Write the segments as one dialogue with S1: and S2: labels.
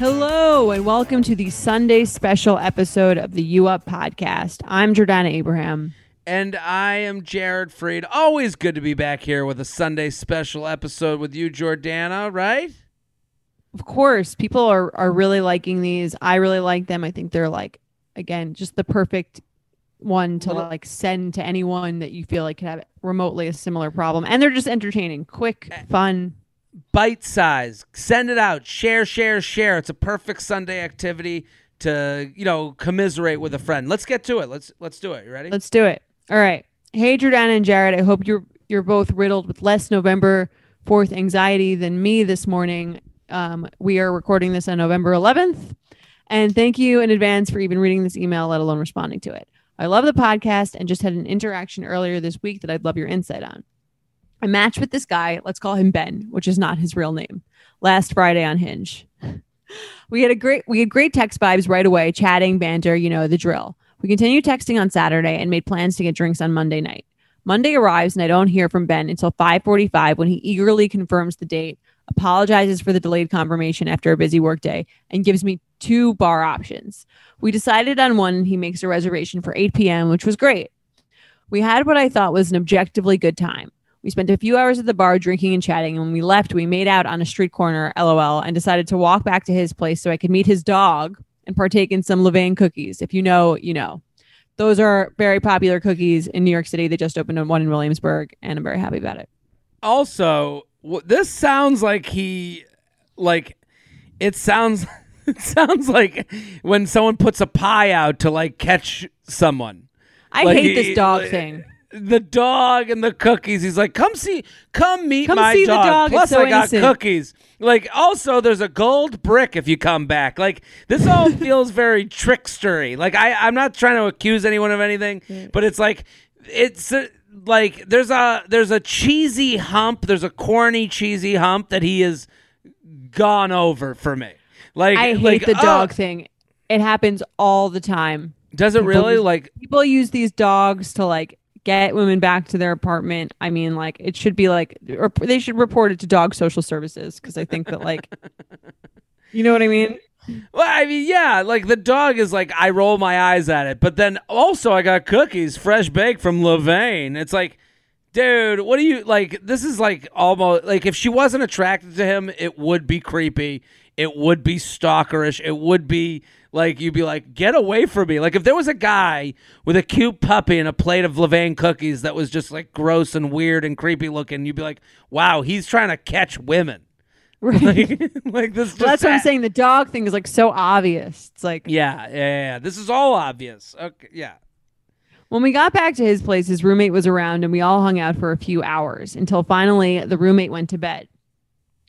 S1: Hello, and welcome to the Sunday special episode of the U Up podcast. I'm Jordana Abraham.
S2: And I am Jared Freid. Always good to be back here with a Sunday special episode with you, Jordana, right?
S1: Of course, people are, are really liking these. I really like them. I think they're like, again, just the perfect one to like send to anyone that you feel like could have remotely a similar problem. And they're just entertaining, quick, fun.
S2: Bite size. Send it out. Share, share, share. It's a perfect Sunday activity to, you know, commiserate with a friend. Let's get to it. Let's let's do it. You ready?
S1: Let's do it. All right. Hey, Jordana and Jared. I hope you're you're both riddled with less November fourth anxiety than me this morning. Um, we are recording this on November 11th, and thank you in advance for even reading this email, let alone responding to it. I love the podcast and just had an interaction earlier this week that I'd love your insight on. I matched with this guy. Let's call him Ben, which is not his real name. Last Friday on Hinge. We had a great we had great text vibes right away, chatting, banter, you know, the drill. We continued texting on Saturday and made plans to get drinks on Monday night. Monday arrives and I don't hear from Ben until 5:45 when he eagerly confirms the date, apologizes for the delayed confirmation after a busy workday, and gives me two bar options. We decided on one and he makes a reservation for 8 p.m., which was great. We had what I thought was an objectively good time. We spent a few hours at the bar drinking and chatting, and when we left, we made out on a street corner, lol, and decided to walk back to his place so I could meet his dog and partake in some Levain cookies. If you know, you know. Those are very popular cookies in New York City. They just opened one in Williamsburg, and I'm very happy about it.
S2: Also, w- this sounds like he like it sounds it sounds like when someone puts a pie out to like catch someone.
S1: I
S2: Like,
S1: hate this dog thing.
S2: The dog and the cookies. He's like, come see, come meet
S1: Come
S2: my
S1: see the
S2: dog.
S1: dog. It's
S2: Plus,
S1: so
S2: I got
S1: innocent."
S2: cookies. Like, also, there's a gold brick if you come back. Like, this all feels very trickstery. Like, I, I'm not trying to accuse anyone of anything, but it's like, it's uh, like there's a there's a cheesy hump. There's a corny cheesy hump that he has gone over for me. Like,
S1: I hate
S2: like,
S1: the
S2: oh,
S1: dog thing. It happens all the time.
S2: Does it
S1: People
S2: really?
S1: use-
S2: Like,
S1: People use these dogs to like get women back to their apartment. I mean, like it should be like, or they should report it to dog social services because I think that like, you know what I mean?
S2: Well, I mean, yeah, like the dog is like I roll my eyes at it, but then also I got cookies, fresh baked from Levain. It's like, dude, what do you like? This is like almost like if she wasn't attracted to him, it would be creepy. It would be stalkerish. It would be like you'd be like, get away from me. Like if there was a guy with a cute puppy and a plate of Levain cookies that was just like gross and weird and creepy looking, you'd be like, wow, he's trying to catch women.
S1: Right.
S2: Like, like this.
S1: Well, that's what I'm saying. The dog thing is like so obvious. It's like
S2: Yeah, yeah, yeah. This is all obvious. Okay, yeah.
S1: when we got back to his place, his roommate was around and we all hung out for a few hours until finally the roommate went to bed.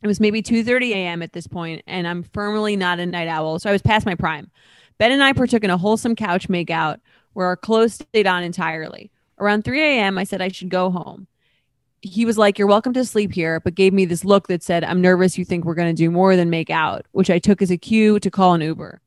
S1: It was maybe 2:30 a.m. at this point, and I'm firmly not a night owl, so I was past my prime. Ben and I partook in a wholesome couch makeout where our clothes stayed on entirely. Around 3 a.m., I said I should go home. he was like, You're welcome to sleep here, but gave me this look that said, I'm nervous you think we're going to do more than make out, which I took as a cue to call an Uber.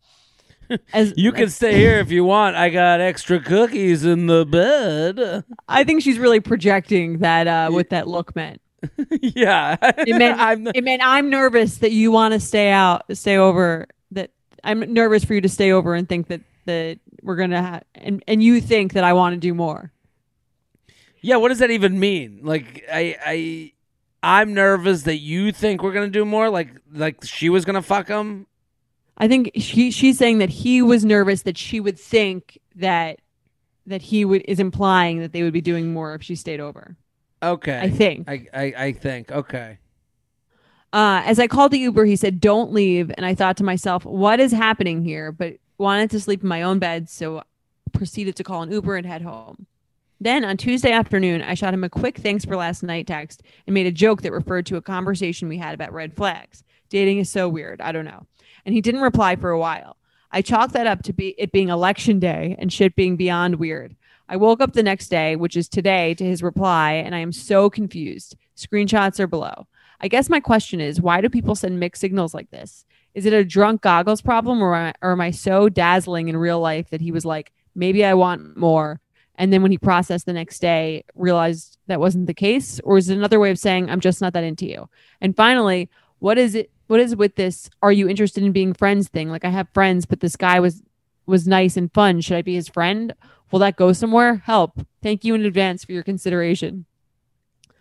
S2: As, you can as, stay here if you want. I got extra cookies in the bed.
S1: I think she's really projecting that uh, what that look meant.
S2: yeah,
S1: it meant I'm, it meant I'm nervous that you want to stay out, stay over. That I'm nervous for you to stay over and think that that we're gonna have, and and you think that I want to do more.
S2: Yeah, what does that even mean? Like I I I'm nervous that you think we're gonna do more. Like like she was gonna fuck him.
S1: I think she she's saying that he was nervous that she would think that that he would is implying that they would be doing more if she stayed over.
S2: Okay.
S1: I think.
S2: I I, I think. Okay.
S1: Uh, as I called the Uber, he said, "Don't leave." And I thought to myself, "What is happening here?" But wanted to sleep in my own bed, so proceeded to call an Uber and head home. Then on Tuesday afternoon, I shot him a quick thanks for last night text and made a joke that referred to a conversation we had about red flags. Dating is so weird. I don't know. And he didn't reply for a while. I chalked that up to be it being election day and shit being beyond weird. I woke up the next day, which is today, to his reply, and I am so confused. Screenshots are below. I guess my question is why do people send mixed signals like this? Is it a drunk goggles problem, or, am I, or am I so dazzling in real life that he was like, maybe I want more? And then when he processed the next day, realized that wasn't the case? Or is it another way of saying, I'm just not that into you? And finally, what is it? What is with this? Are you interested in being friends thing? Like I have friends, but this guy was was nice and fun. Should I be his friend? Will that go somewhere? Help. Thank you in advance for your consideration.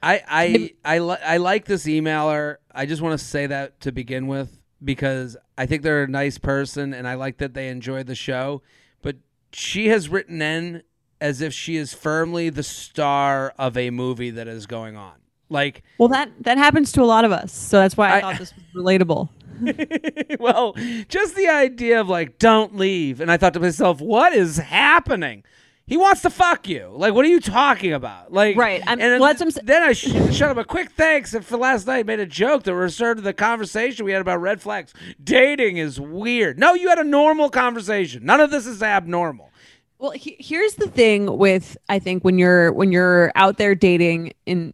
S2: I I I, li- I like this emailer. I just want to say that to begin with because I think they're a nice person and I like that they enjoy the show. But she has written in as if she is firmly the star of a movie that is going on. Like,
S1: well, that that happens to a lot of us, so that's why I, I thought this was relatable.
S2: well, just the idea of like, don't leave, and I thought to myself, what is happening? He wants to fuck you. Like, what are you talking about? Like,
S1: right?
S2: I'm, and
S1: well,
S2: then, then I sh- shut up a quick thanks for last night. Made a joke that referred to the conversation we had about red flags. Dating is weird. No, you had a normal conversation. None of this is abnormal.
S1: Well, he- here's the thing with I think when you're when you're out there dating in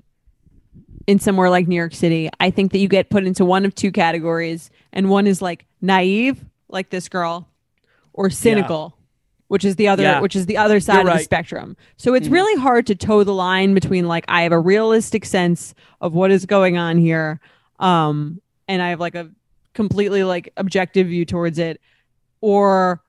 S1: in somewhere like New York City, I think that you get put into one of two categories, and one is like naive, like this girl, or cynical. Yeah which is the other yeah. which is the other side You're of right. the spectrum. So it's mm-hmm. really hard to toe the line between like I have a realistic sense of what is going on here um and I have like a completely like objective view towards it or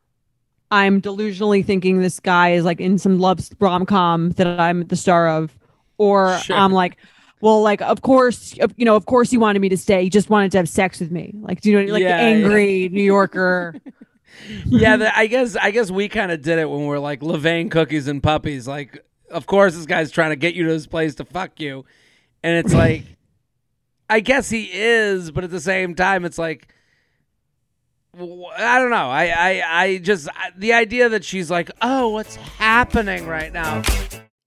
S1: I'm delusionally thinking this guy is like in some love rom-com that I'm the star of or sure. I'm like well, like, of course, you know, of course, he wanted me to stay. He just wanted to have sex with me. Like, do you know, like yeah, the angry yeah. New Yorker.
S2: yeah, the, I guess I guess we kind of did it when we're like Levain cookies and puppies. Like, of course, this guy's trying to get you to this place to fuck you, and it's like, I guess he is, but at the same time, it's like. I don't know. I, I, I just the idea that she's like, oh, what's happening right now?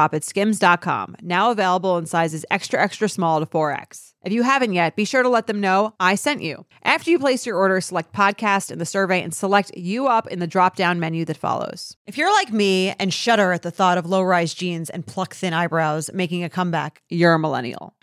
S1: shop at skims.com, now available in sizes extra, extra small to 4X. If you haven't yet, be sure to let them know I sent you. After you place your order, select podcast in the survey and select you up in the drop down menu that follows. If you're like me and shudder at the thought of low rise jeans and pluck thin eyebrows making a comeback, you're a millennial.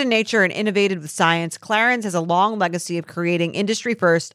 S1: in nature and innovated with science, Clarins has a long legacy of creating industry first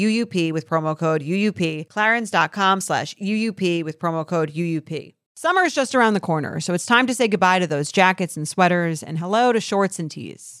S1: with promo code UUP, clarins.com slash UUP with promo code UUP. Summer is just around the corner, so it's time to say goodbye to those jackets and sweaters and hello to shorts and tees.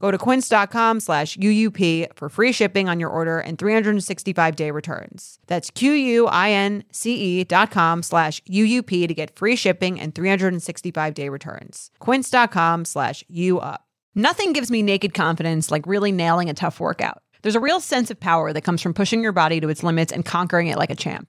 S1: Go to quince.com slash UUP for free shipping on your order and 365 day returns. That's Q-U-I-N-C-E dot com slash UUP to get free shipping and 365 day returns. Quince.com slash UUP. Nothing gives me naked confidence like really nailing a tough workout. There's a real sense of power that comes from pushing your body to its limits and conquering it like a champ.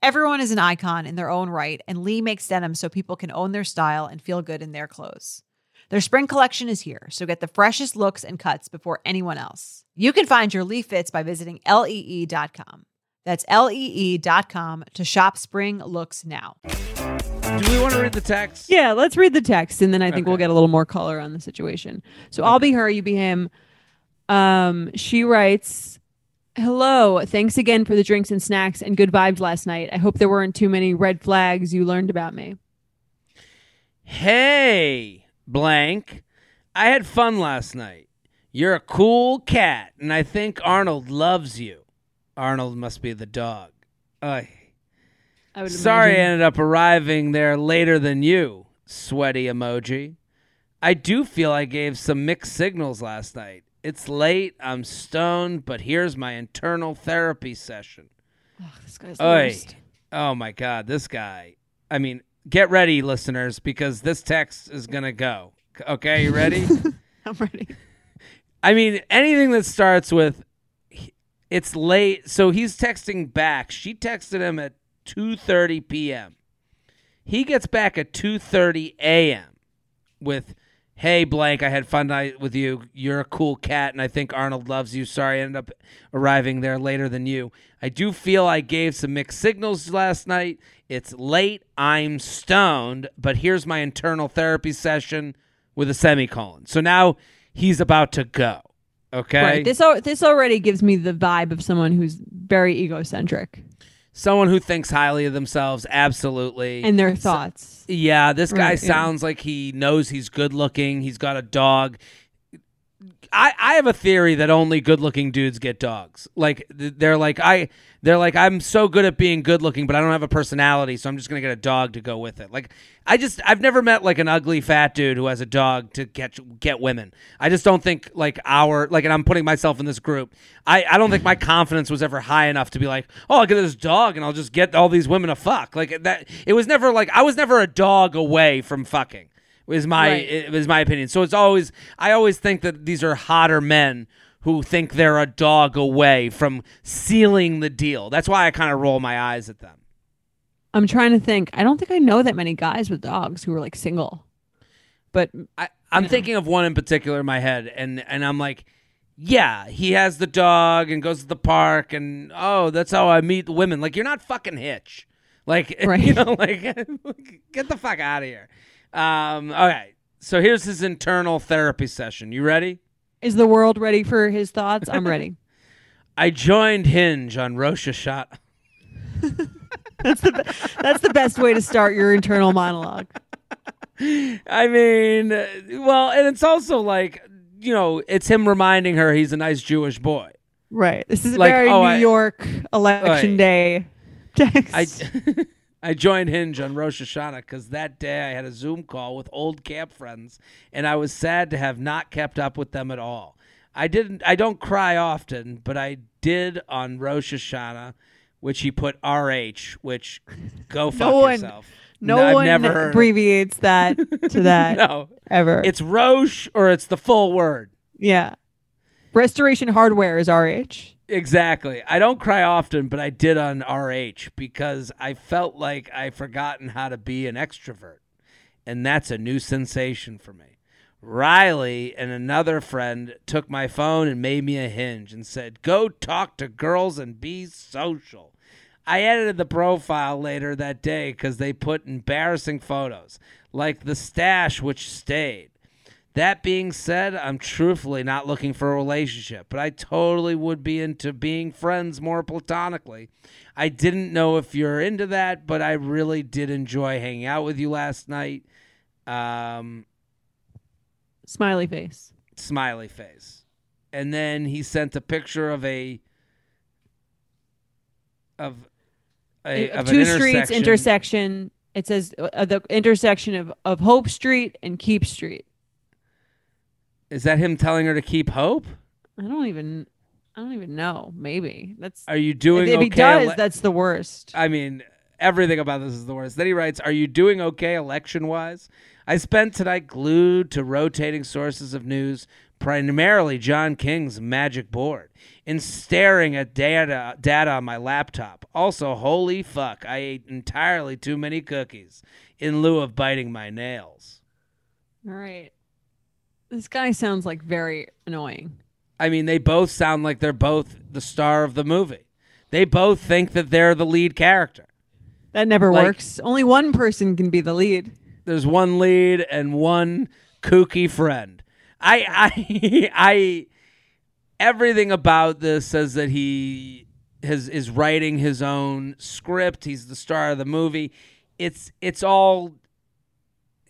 S1: Everyone is an icon in their own right, and Lee makes denim so people can own their style and feel good in their clothes. Their spring collection is here, so get the freshest looks and cuts before anyone else. You can find your Lee fits by visiting lee.com. That's lee.com to shop spring looks now.
S2: Do we want to read the text?
S1: Yeah, let's read the text and then I think we'll get a little more color on the situation. So I'll be her, you be him. Um, she writes, Hello, thanks again for the drinks and snacks and good vibes last night. I hope there weren't too many red flags you learned about me.
S2: Hey, blank. I had fun last night. You're a cool cat, and I think Arnold loves you. Arnold must be the dog. Ay.
S1: I
S2: Sorry I ended up arriving there later than you. Sweaty emoji. I do feel I gave some mixed signals last night. It's late, I'm stoned, but here's my internal therapy session.
S1: This guy's
S2: Oy.
S1: worst.
S2: Oh my god, this guy. I mean, get ready listeners because this text is going to go. Okay, you ready?
S1: I'm ready.
S2: I mean, anything that starts with it's late. So he's texting back. She texted him at 2:30 p.m. He gets back at 2:30 a.m. with Hey blank, I had fun night with you. You're a cool cat and I think Arnold loves you. Sorry I ended up arriving there later than you. I do feel I gave some mixed signals last night. It's late. I'm stoned, but here's my internal therapy session with a semicolon. So now he's about to go. Okay?
S1: Right. This this already gives me the vibe of someone who's very egocentric
S2: Someone who thinks highly of themselves, absolutely.
S1: and their thoughts.
S2: yeah, this guy
S1: Right, yeah.
S2: sounds like he knows he's good looking. He's got a dog. I, I have a theory that only good looking dudes get dogs. Like they're like I they're like I'm so good at being good looking, but I don't have a personality, so I'm just gonna get a dog to go with it. Like I just I've never met like an ugly fat dude who has a dog to get get women. I just don't think like our like and I'm putting myself in this group. I, I don't think my mm-hmm. confidence was ever high enough to be like, oh, I'll get this dog and I'll just get all these women to fuck. Like that it was never like I was never a dog away from fucking is my
S1: Right.
S2: it was my opinion. So it's always I always think that these are hotter men who think they're a dog away from sealing the deal. That's why I kind of roll my eyes at them.
S1: I'm trying to think. I don't think I know that many guys with dogs who are like single. But
S2: I, I'm thinking of one in particular in my head, and and I'm like, yeah, he has the dog and goes to the park, and oh, that's how I meet the women. Like you're not fucking Hitch, like
S1: Right.
S2: you know, like get the fuck out of here. Um, okay, so here's his internal therapy session. You ready?
S1: Is the world ready for his thoughts? I'm ready.
S2: I joined Hinge on Rosh Hashanah.
S1: That's the be- that's the best way to start your internal monologue.
S2: I mean, well, and it's also like, you know, it's him reminding her he's a nice Jewish boy.
S1: Right. This is a
S2: Like,
S1: very
S2: oh,
S1: New
S2: I-
S1: York election
S2: Right.
S1: day text.
S2: I I joined Hinge on Rosh Hashanah because that day I had a Zoom call with old camp friends, and I was sad to have not kept up with them at all. I didn't. I don't cry often, but I did on Rosh Hashanah, which he put RH, which go fuck
S1: one-
S2: yourself.
S1: no
S2: I've
S1: one
S2: never heard.
S1: abbreviates that to that
S2: no,
S1: ever.
S2: it's Rosh or it's the full word.
S1: yeah. Restoration Hardware is RH.
S2: Exactly. I don't cry often, but I did on RH because I felt like I've forgotten how to be an extrovert. And that's a new sensation for me. Riley and another friend took my phone and made me a hinge and said, Go talk to girls and be social. I edited the profile later that day because they put embarrassing photos, like the stash which stayed. That being said, I'm truthfully not looking for a relationship, but I totally would be into being friends more platonically. I didn't know if you're into that, but I really did enjoy hanging out with you last night. Um,
S1: Smiley face.
S2: smiley face. And then he sent a picture of a of a of
S1: Two streets
S2: intersection.
S1: intersection. It says uh, the intersection of, of Hope Street and Keep Street.
S2: Is that him telling her to keep hope?
S1: I don't even I don't even know. Maybe. That's
S2: Are you doing
S1: if, if
S2: okay?
S1: he does,
S2: ele-
S1: that's the worst.
S2: I mean, everything about this is the worst. Then he writes, Are you doing okay election wise? I spent tonight glued to rotating sources of news, primarily John King's magic board, and staring at data, data on my laptop. Also, holy fuck, I ate entirely too many cookies in lieu of biting my nails.
S1: All right. This guy sounds like very annoying.
S2: I mean, they both sound like they're both the star of the movie. They both think that they're the lead character.
S1: That never
S2: Like-
S1: works. Only one person can be the lead.
S2: There's one lead and one kooky friend. I I I everything about this says that he has is writing his own script. He's the star of the movie. It's it's all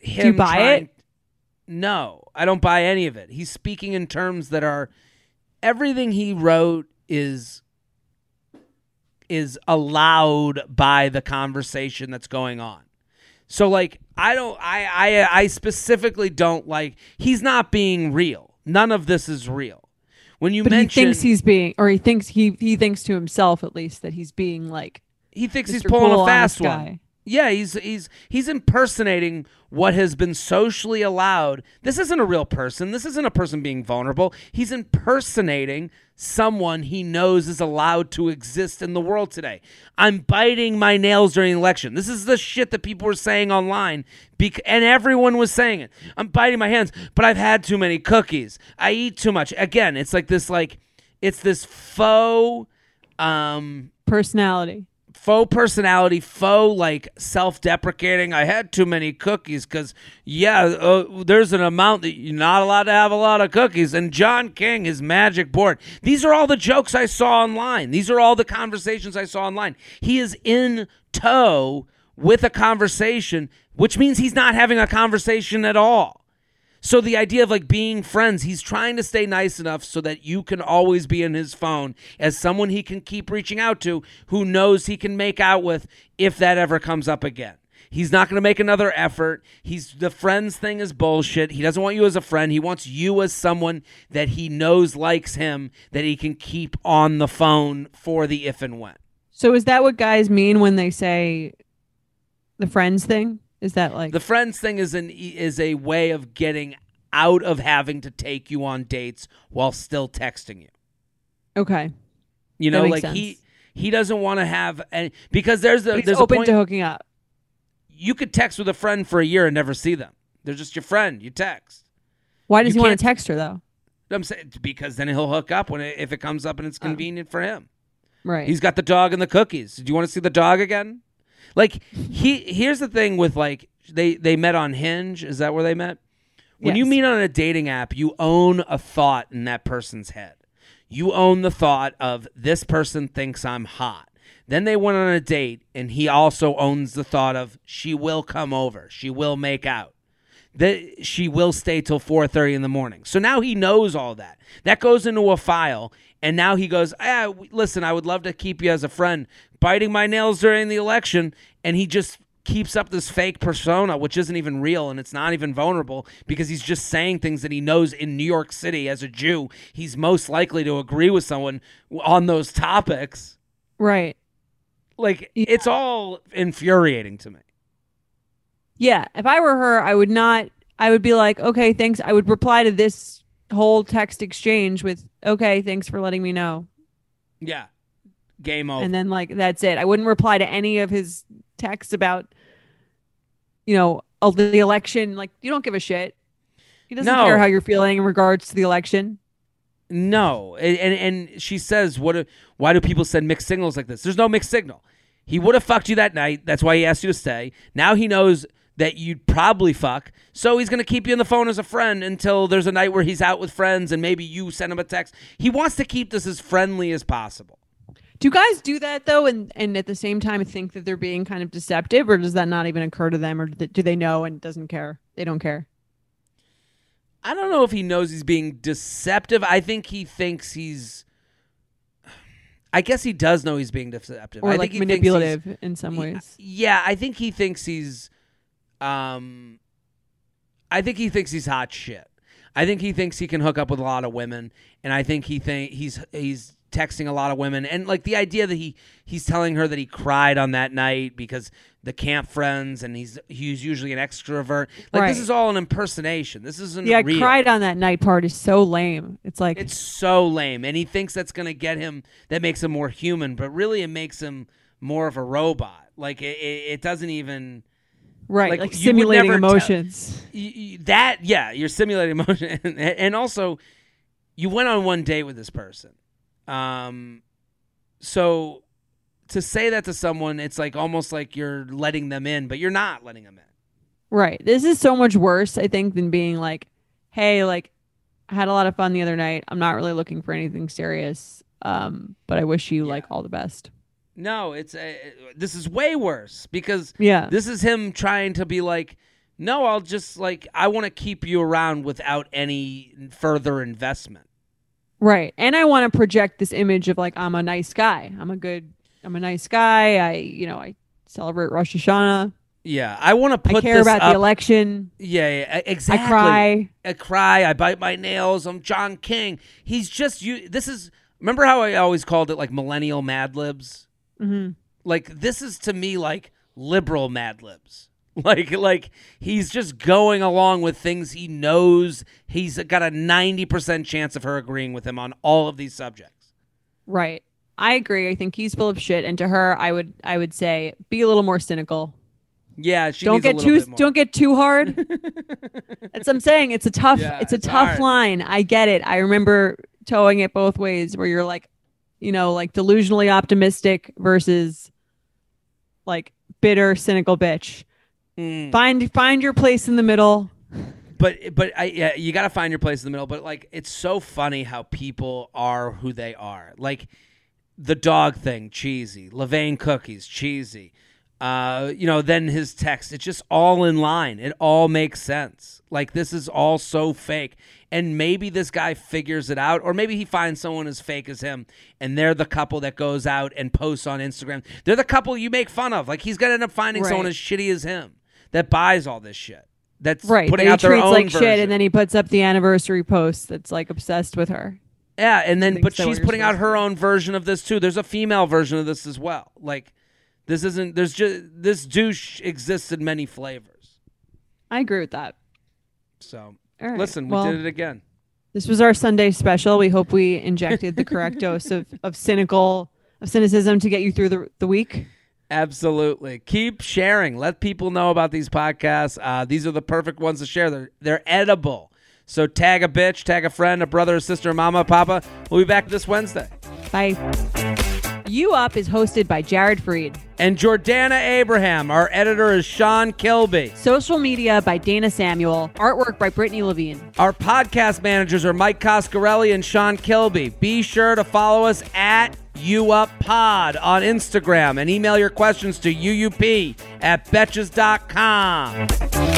S2: him
S1: you buy
S2: trying-
S1: it?
S2: No, I don't buy any of it. He's speaking in terms that are everything he wrote is is allowed by the conversation that's going on. So like I don't I I I specifically don't like he's not being real. None of this is real. When you
S1: But
S2: mention
S1: he thinks he's being, or he thinks he he thinks to himself at least that he's being like
S2: he thinks he's pulling a fast
S1: honest
S2: one. Yeah, he's he's he's impersonating what has been socially allowed. This isn't a real person. This isn't a person being vulnerable. He's impersonating someone he knows is allowed to exist in the world today. I'm biting my nails during the election. This is the shit that people were saying online, bec- and everyone was saying it. I'm biting my hands, but I've had too many cookies. I eat too much. Again, it's like this like it's this faux um
S1: personality.
S2: Faux personality, faux like self-deprecating. I had too many cookies because yeah, uh, there's an amount that you're not allowed to have a lot of cookies. And John King, his magic board. These are all the jokes I saw online. These are all the conversations I saw online. He is in tow with a conversation, which means he's not having a conversation at all. So the idea of like being friends, he's trying to stay nice enough so that you can always be in his phone as someone he can keep reaching out to who knows he can make out with if that ever comes up again. He's not going to make another effort. He's the friends thing is bullshit. He doesn't want you as a friend. He wants you as someone that he knows likes him that he can keep on the phone for the if and when.
S1: So is that what guys mean when they say the friends thing? Is that like
S2: The friends thing is an is a way of getting out of having to take you on dates while still texting you.
S1: okay?
S2: You know, like he
S1: sense.
S2: he doesn't want to have any because there's a
S1: But he's
S2: there's a
S1: open
S2: point
S1: to hooking up.
S2: you could text with a friend for a year and never see them. They're just your friend. You text.
S1: Why does
S2: You
S1: he want to text her though?
S2: I'm saying because then he'll hook up when it, if it comes up and it's
S1: Oh.
S2: convenient for him.
S1: Right.
S2: He's got the dog and the cookies. Do you want to see the dog again? Like he here's the thing with like they they met on Hinge. Is that where they met? When you meet on a dating app, you own a thought in that person's head. You own the thought of this person thinks I'm hot. Then they went on a date and he also owns the thought of she will come over. She will make out. That she will stay till 4:30 in the morning. So now he knows all that. That goes into a file and now he goes, "Ah, listen, I would love to keep you as a friend." Biting my nails during the election and he just keeps up this fake persona which isn't even real and it's not even vulnerable because he's just saying things that he knows in New York City as a Jew, he's most likely to agree with someone on those topics.
S1: right.
S2: Like
S1: Yeah.
S2: it's all infuriating to me.
S1: Yeah. If I were her, I would not. I would be like, okay, thanks. I would reply to this whole text exchange with, okay, thanks for letting me know,
S2: Yeah. Game over.
S1: and then like that's it. I wouldn't reply to any of his texts about, you know, uh, the election. Like you don't give a shit. He doesn't
S2: No.
S1: care how you're feeling in regards to the election.
S2: No, and and, and she says, "What? Why do people send mixed signals like this? There's no mixed signal. He would have fucked you that night. That's why he asked you to stay. Now he knows that you'd probably fuck, so he's gonna keep you on the phone as a friend until there's a night where he's out with friends and maybe you send him a text. He wants to keep this as friendly as possible.
S1: Do guys do that though, and and at the same time think that they're being kind of deceptive, or does that not even occur to them, or do they- know and doesn't care? They don't care.
S2: I don't know if he knows he's being deceptive. I think he thinks he's. I guess he does know he's being deceptive.
S1: or
S2: I
S1: like
S2: think
S1: manipulative in some ways.
S2: Yeah, I think he thinks he's um I think he thinks he's hot shit. I think he thinks he can hook up with a lot of women and I think he think he's he's texting a lot of women and like the idea that he he's telling her that he cried on that night because the camp friends and he's he's usually an extrovert. Like
S1: Right.
S2: this is all an impersonation. This isn't
S1: Yeah,
S2: real.
S1: cried on that night part is so lame. It's like
S2: It's so lame, and he thinks that's going to get him. That makes him more human, but really, it makes him more of a robot. Like it, it, it doesn't even.
S1: Right,
S2: Like,
S1: like, simulating
S2: tell-
S1: emotions.
S2: Y- that yeah, you're simulating emotion, and, and also you went on one date with this person. Um, so to say that to someone, it's like almost like you're letting them in, but you're not letting them in.
S1: Right. This is so much worse, I think, than being like, hey, like, I had a lot of fun the other night. I'm not really looking for anything serious. Um, but I wish you
S2: Yeah.
S1: like all the best.
S2: No, it's uh, this is way worse because
S1: Yeah.
S2: this is him trying to be like, no, I'll just like I want to keep you around without any further investment.
S1: Right. And I want to project this image of like I'm a nice guy. I'm a good I'm a nice guy. I you know, I celebrate Rosh Hashanah.
S2: Yeah, I want to
S1: I
S2: put
S1: care
S2: this
S1: about
S2: up.
S1: the election.
S2: Yeah, yeah, exactly.
S1: I cry.
S2: I cry. I bite my nails. I'm John King. He's just you. This is. Remember how I always called it like millennial Mad Libs?
S1: Hmm
S2: Like this is to me like liberal Mad Libs. Like like he's just going along with things he knows. He's got a ninety percent chance of her agreeing with him on all of these subjects.
S1: Right. I agree. I think he's full of shit. And to her, I would I would say be a little more cynical.
S2: Yeah, she
S1: don't
S2: needs
S1: get too don't get too hard. That's what I'm saying. It's a tough
S2: Yeah,
S1: it's a
S2: it's
S1: tough
S2: hard.
S1: line. I get it. I remember towing it both ways where you're like, you know, like delusionally optimistic versus like bitter, cynical bitch.
S2: Mm.
S1: Find find your place in the middle.
S2: but but I yeah, you got to find your place in the middle. But like, it's so funny how people are who they are. Like the dog thing, cheesy. Levain cookies, cheesy. Uh, you know, then his text. It's just all in line. It all makes sense. Like this is all so fake. And maybe this guy figures it out, or maybe he finds someone as fake as him, and they're the couple that goes out and posts on Instagram. They're the couple you make fun of. Like he's gonna end up finding someone as shitty as him that buys all this shit. That's
S1: Right.
S2: putting
S1: that he
S2: out their
S1: treats
S2: own
S1: like
S2: version.
S1: shit and then he puts up the anniversary post that's like obsessed with her.
S2: yeah, and then but she's putting out her own version of this too. There's a female version of this as well. Like this isn't. There's just this douche exists in many flavors.
S1: I agree with that.
S2: So
S1: right.
S2: listen, we did it again.
S1: This was our Sunday special. We hope we injected the correct dose of, of cynical of cynicism to get you through the, the week.
S2: Absolutely. Keep sharing. Let people know about these podcasts. Uh, these are the perfect ones to share. They're they're edible. So tag a bitch, tag a friend, a brother, a sister, a mama, a papa. We'll be back this Wednesday.
S1: Bye. You Up is hosted by Jared Freid.
S2: And Jordana Abraham. Our editor is Sean Kilby.
S1: Social media by Dana Samuel. Artwork by Brittany Levine.
S2: Our podcast managers are Mike Coscarelli and Sean Kilby. Be sure to follow us at you Up Pod on Instagram and email your questions to UUP at betches.com.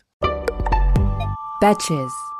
S3: Betches.